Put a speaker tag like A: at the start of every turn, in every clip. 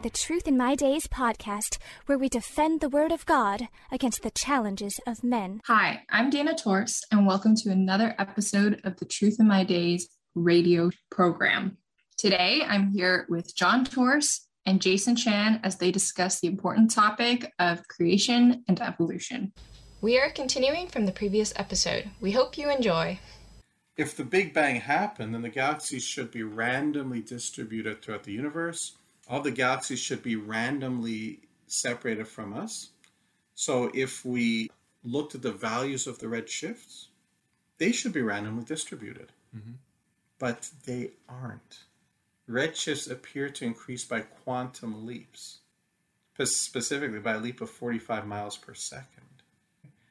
A: to the Truth in My Days podcast, where we defend the Word of God against the challenges of men.
B: Hi, I'm Dana Torst, and welcome to another episode of the Truth in My Days radio program. Today, I'm here with John Torst and Jason Chan as they discuss the important topic of creation and evolution. We are continuing from the previous episode. We hope you enjoy.
C: If the Big Bang happened, then the galaxies should be randomly distributed throughout the universe. All the galaxies should be randomly separated from us. So if we looked at the values of the red shifts, they should be randomly distributed. Mm-hmm. But they aren't. Redshifts appear to increase by quantum leaps, specifically by a leap of 45 miles per second.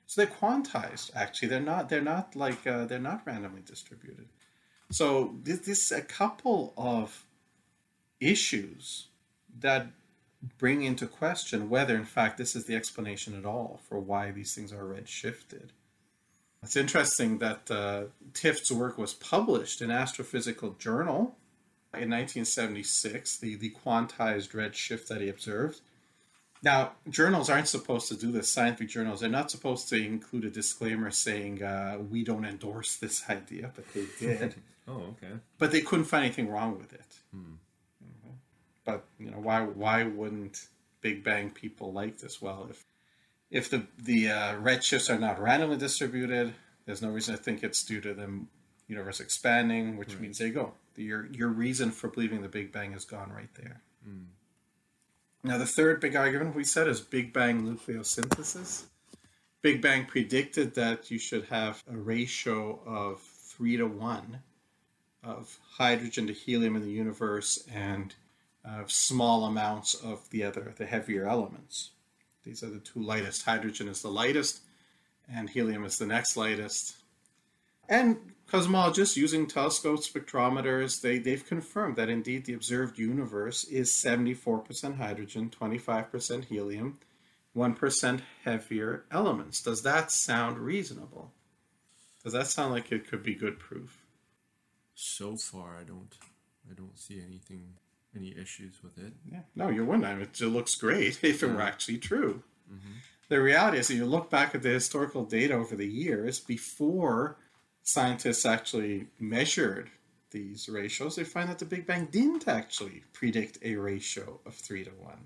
C: So they're quantized. Actually, they're not. They're not like uh, they're not randomly distributed. So this, this a couple of issues that bring into question whether, in fact, this is the explanation at all for why these things are redshifted. It's interesting that uh, Tifft's work was published in Astrophysical Journal in 1976, the, the quantized redshift that he observed. Now, journals aren't supposed to do this. Scientific journals, they're not supposed to include a disclaimer saying uh, we don't endorse this idea, but they did.
D: oh, okay.
C: But they couldn't find anything wrong with it. Hmm. But you know, why why wouldn't Big Bang people like this? Well, if if the the uh, redshifts are not randomly distributed, there's no reason to think it's due to the universe expanding, which right. means they go. Your your reason for believing the Big Bang is gone right there. Hmm. Now, the third big argument we said is Big Bang nucleosynthesis. Big Bang predicted that you should have a ratio of three to one of hydrogen to helium in the universe and uh, small amounts of the other, the heavier elements. These are the two lightest. Hydrogen is the lightest, and helium is the next lightest. And cosmologists using telescope spectrometers, they, they've confirmed that indeed the observed universe is 74% hydrogen, 25% helium, 1% heavier elements. Does that sound reasonable? Does that sound like it could be good proof?
D: So far, I don't, I don't see anything, any issues with it.
C: Yeah, no, you wouldn't. It looks great if it were actually true. Mm-hmm. The reality is, that you look back at the historical data over the years before scientists actually measured these ratios, they find that the Big Bang didn't actually predict a ratio of 3 to 1.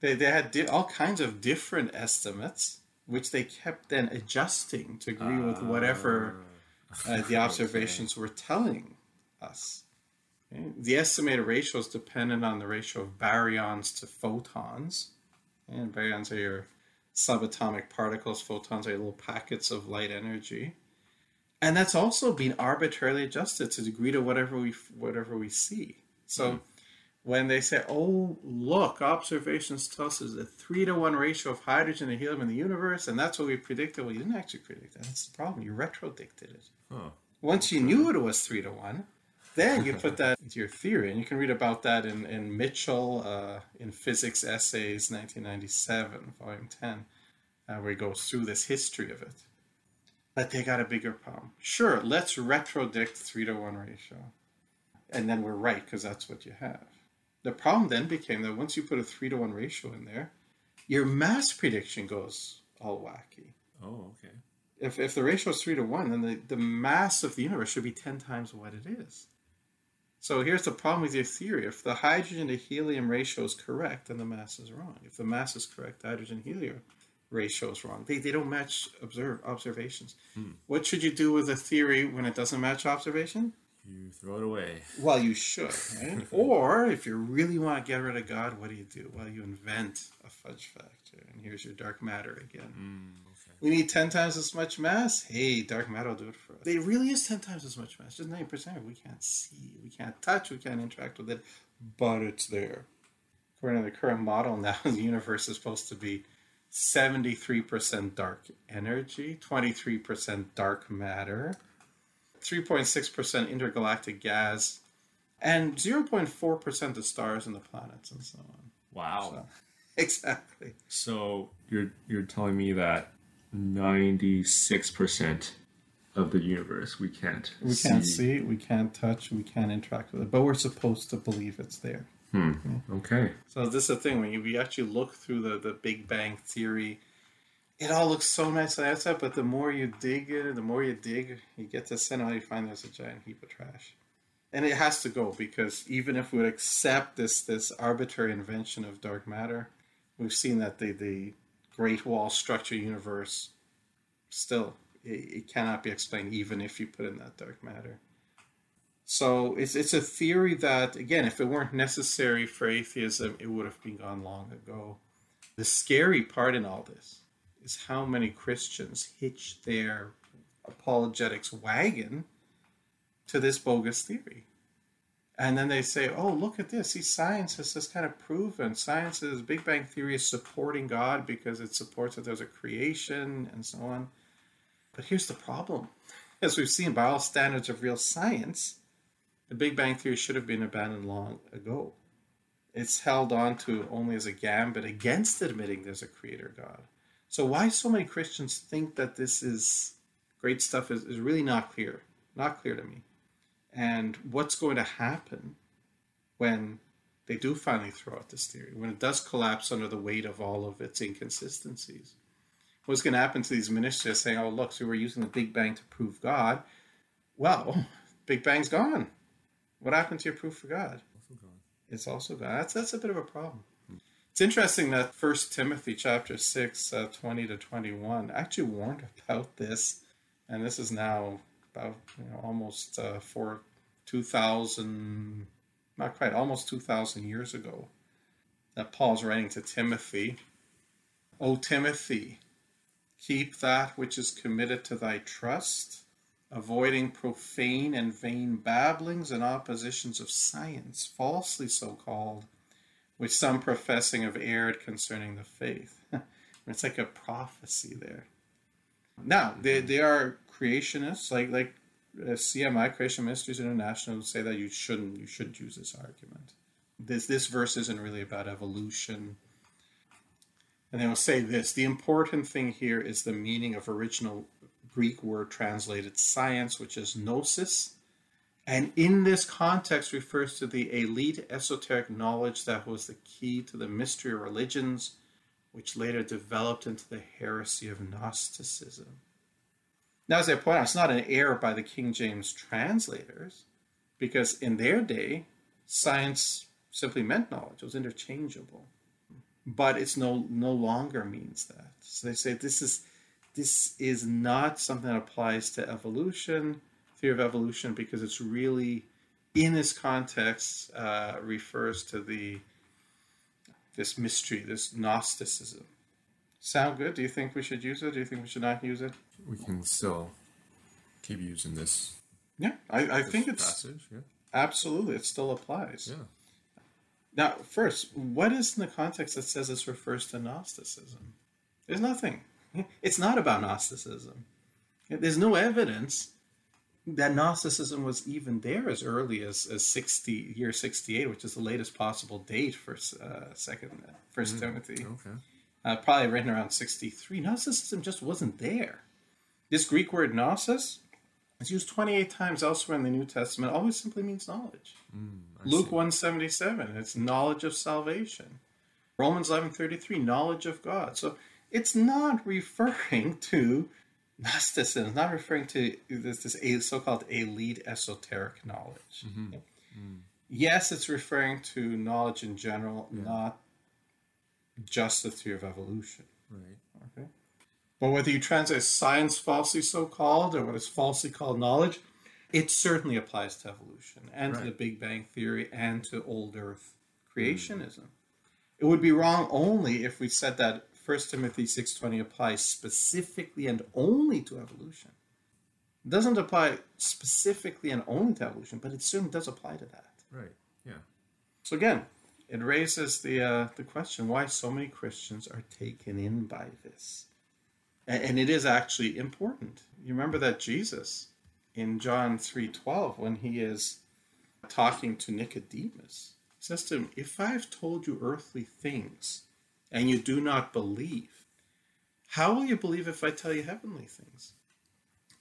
C: They, they had di- all kinds of different estimates, which they kept then adjusting to agree uh, with whatever ah. uh, the observations okay. were telling us. Okay? The estimated ratio is dependent on the ratio of baryons to photons. And baryons are your subatomic particles, photons are little packets of light energy and that's also being arbitrarily adjusted to the degree to whatever we whatever we see. So mm. when they say, "Oh, look, observations tell us there's a three to one ratio of hydrogen to helium in the universe, and that's what we predicted," well, you didn't actually predict that. That's the problem. You retrodicted it. Huh. Once you knew it was three to one, then you put that into your theory, and you can read about that in in Mitchell uh, in Physics Essays, 1997, volume 10, uh, where he goes through this history of it but they got a bigger problem. Sure, let's retrodict 3 to 1 ratio. And then we're right because that's what you have. The problem then became that once you put a 3 to 1 ratio in there, your mass prediction goes all wacky.
D: Oh, okay.
C: If, if the ratio is 3 to 1, then the, the mass of the universe should be 10 times what it is. So here's the problem with your theory. If the hydrogen to helium ratio is correct, then the mass is wrong. If the mass is correct, the hydrogen helium ratio is wrong. They, they don't match observe observations. Hmm. What should you do with a theory when it doesn't match observation?
D: You throw it away.
C: Well, you should, right? or if you really want to get rid of God, what do you do? Well, you invent a fudge factor, and here's your dark matter again. Mm, okay. We need ten times as much mass. Hey, dark matter will do it for us. It really is ten times as much mass, just 90%. We can't see, we can't touch, we can't interact with it, but it's there. According to the current model, now the universe is supposed to be 73% dark energy, 23% dark matter, 3.6% intergalactic gas, and 0.4% the stars and the planets and so on.
D: Wow.
C: So, exactly.
D: So you're you're telling me that 96% of the universe we can't
C: we can't see, we can't touch, we can't interact with it, but we're supposed to believe it's there.
D: Hmm. Okay.
C: So this is the thing when you, we actually look through the, the Big Bang Theory, it all looks so nice on the outside, but the more you dig in, the more you dig, you get to the center, you find there's a giant heap of trash. And it has to go because even if we would accept this this arbitrary invention of dark matter, we've seen that the, the Great Wall structure universe still it, it cannot be explained even if you put in that dark matter. So it's it's a theory that again, if it weren't necessary for atheism, it would have been gone long ago. The scary part in all this is how many Christians hitch their apologetics wagon to this bogus theory. And then they say, oh, look at this. See, science has just kind of proven. Science is Big Bang Theory is supporting God because it supports that there's a creation and so on. But here's the problem. As we've seen by all standards of real science, the Big Bang Theory should have been abandoned long ago. It's held on to only as a gambit against admitting there's a creator God. So why so many Christians think that this is great stuff is, is really not clear. Not clear to me. And what's going to happen when they do finally throw out this theory, when it does collapse under the weight of all of its inconsistencies? What's going to happen to these ministers saying, oh, look, so we're using the Big Bang to prove God? Well, Big Bang's gone. What happened to your proof for God? Also it's also gone. That's that's a bit of a problem. Hmm. It's interesting that First Timothy chapter six, uh, twenty to twenty-one, actually warned about this, and this is now about you know, almost uh, for two thousand, not quite, almost two thousand years ago, that Paul's writing to Timothy. O Timothy, keep that which is committed to thy trust avoiding profane and vain babblings and oppositions of science, falsely so called, which some professing have erred concerning the faith. it's like a prophecy there. Now, they, they are creationists, like like uh, CMI, Creation Ministries International, say that you shouldn't you shouldn't use this argument. This this verse isn't really about evolution. And they will say this: the important thing here is the meaning of original Greek word translated science, which is gnosis. And in this context refers to the elite esoteric knowledge that was the key to the mystery of religions, which later developed into the heresy of Gnosticism. Now, as I point out, it's not an error by the King James translators, because in their day, science simply meant knowledge, it was interchangeable. But it's no no longer means that. So they say this is this is not something that applies to evolution, theory of evolution, because it's really in this context uh, refers to the this mystery, this Gnosticism. Sound good? Do you think we should use it? Do you think we should not use it?
D: We can still keep using this.
C: Yeah, I, I think it's passage, yeah. absolutely it still applies.
D: Yeah.
C: Now, first, what is in the context that says this refers to Gnosticism? There's nothing. It's not about Gnosticism. There's no evidence that Gnosticism was even there as early as, as 60 year 68, which is the latest possible date for uh, second First mm, Timothy.
D: Okay.
C: Uh, probably written around 63. Gnosticism just wasn't there. This Greek word gnosis is used 28 times elsewhere in the New Testament. Always simply means knowledge. Mm, Luke see. 177, it's knowledge of salvation. Romans 11:33, knowledge of God. So it's not referring to Gnosticism. It's not referring to this, this so-called elite esoteric knowledge. Mm-hmm. Mm. Yes, it's referring to knowledge in general, yeah. not just the theory of evolution.
D: Right.
C: Okay. But whether you translate science falsely so-called or what is falsely called knowledge, it certainly applies to evolution and right. to the Big Bang Theory and to old Earth creationism. Mm. It would be wrong only if we said that 1 Timothy 6.20 applies specifically and only to evolution. It doesn't apply specifically and only to evolution, but it certainly does apply to that.
D: Right, yeah.
C: So again, it raises the, uh, the question why so many Christians are taken in by this. And, and it is actually important. You remember that Jesus in John 3.12, when he is talking to Nicodemus, says to him, If I've told you earthly things and you do not believe, how will you believe if I tell you heavenly things?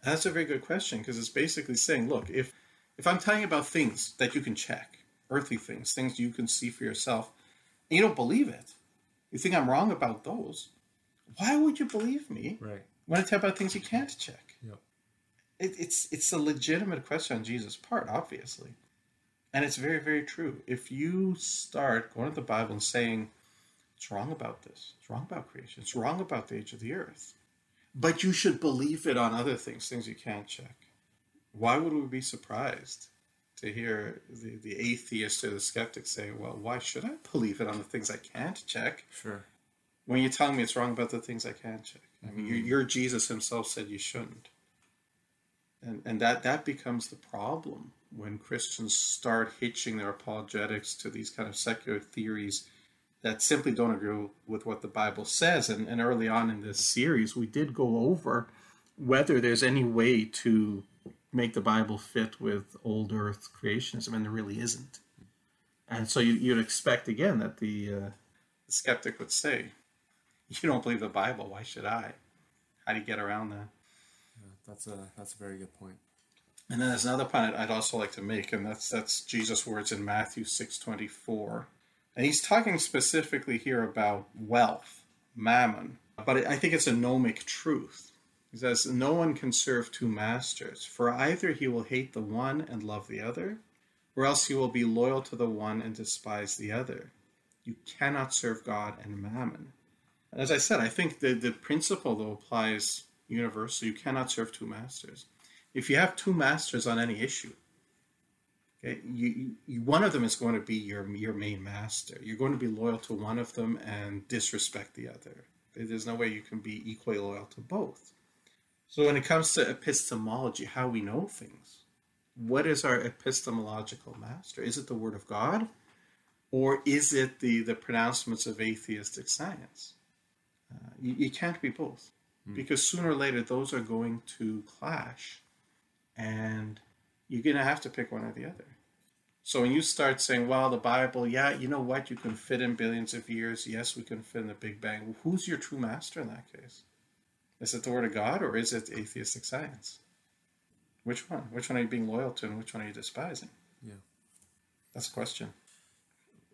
C: That's a very good question because it's basically saying, look, if if I'm telling you about things that you can check, earthly things, things you can see for yourself, and you don't believe it. You think I'm wrong about those. Why would you believe me
D: Right.
C: when I tell about things you can't check?
D: Yep.
C: It, it's it's a legitimate question on Jesus' part, obviously, and it's very very true. If you start going to the Bible and saying it's wrong about this, it's wrong about creation, it's wrong about the age of the earth, but you should believe it on other things, things you can't check. Why would we be surprised to hear the, the atheist or the skeptic say, "Well, why should I believe it on the things I can't check?"
D: Sure.
C: when you're telling me it's wrong about the things I can't check. I mean, your, mm-hmm. your Jesus himself said you shouldn't. And, and that, that becomes the problem when Christians start hitching their apologetics to these kind of secular theories that simply don't agree with what the Bible says. And, and early on in this series, we did go over whether there's any way to make the Bible fit with old earth creationism, and there really isn't. And so you, you'd expect, again, that the, uh, the skeptic would say, you don't believe the Bible. Why should I? How do you get around that?
D: Yeah, that's a that's a very good point.
C: And then there's another point I'd also like to make, and that's that's Jesus' words in Matthew six twenty four, and he's talking specifically here about wealth, mammon, but I think it's a gnomic truth. He says, "No one can serve two masters, for either he will hate the one and love the other, or else he will be loyal to the one and despise the other. You cannot serve God and mammon." As I said, I think the, the principle though applies universally. You cannot serve two masters. If you have two masters on any issue, okay, you, you, one of them is going to be your your main master. You're going to be loyal to one of them and disrespect the other. There's no way you can be equally loyal to both. So when it comes to epistemology, how we know things, what is our epistemological master? Is it the Word of God, or is it the the pronouncements of atheistic science? Uh, you, you can't be both because sooner or later those are going to clash and you're going to have to pick one or the other. So when you start saying, well, the Bible, yeah, you know what, you can fit in billions of years. Yes, we can fit in the Big Bang. Well, who's your true master in that case? Is it the Word of God or is it atheistic science? Which one? Which one are you being loyal to and which one are you despising?
D: Yeah.
C: That's the question.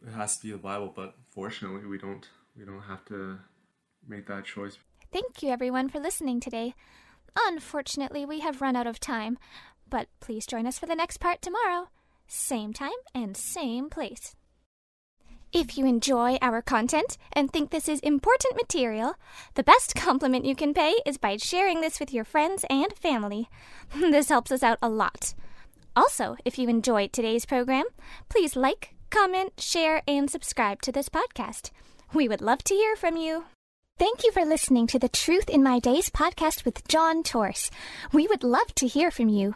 D: It has to be the Bible, but fortunately we don't we don't have to make that choice.
A: Thank you, everyone, for listening today. Unfortunately, we have run out of time, but please join us for the next part tomorrow. Same time and same place. If you enjoy our content and think this is important material, the best compliment you can pay is by sharing this with your friends and family. This helps us out a lot. Also, if you enjoyed today's program, please like, comment, share, and subscribe to this podcast. We would love to hear from you. Thank you for listening to the Truth in My Days podcast with John Torst. We would love to hear from you.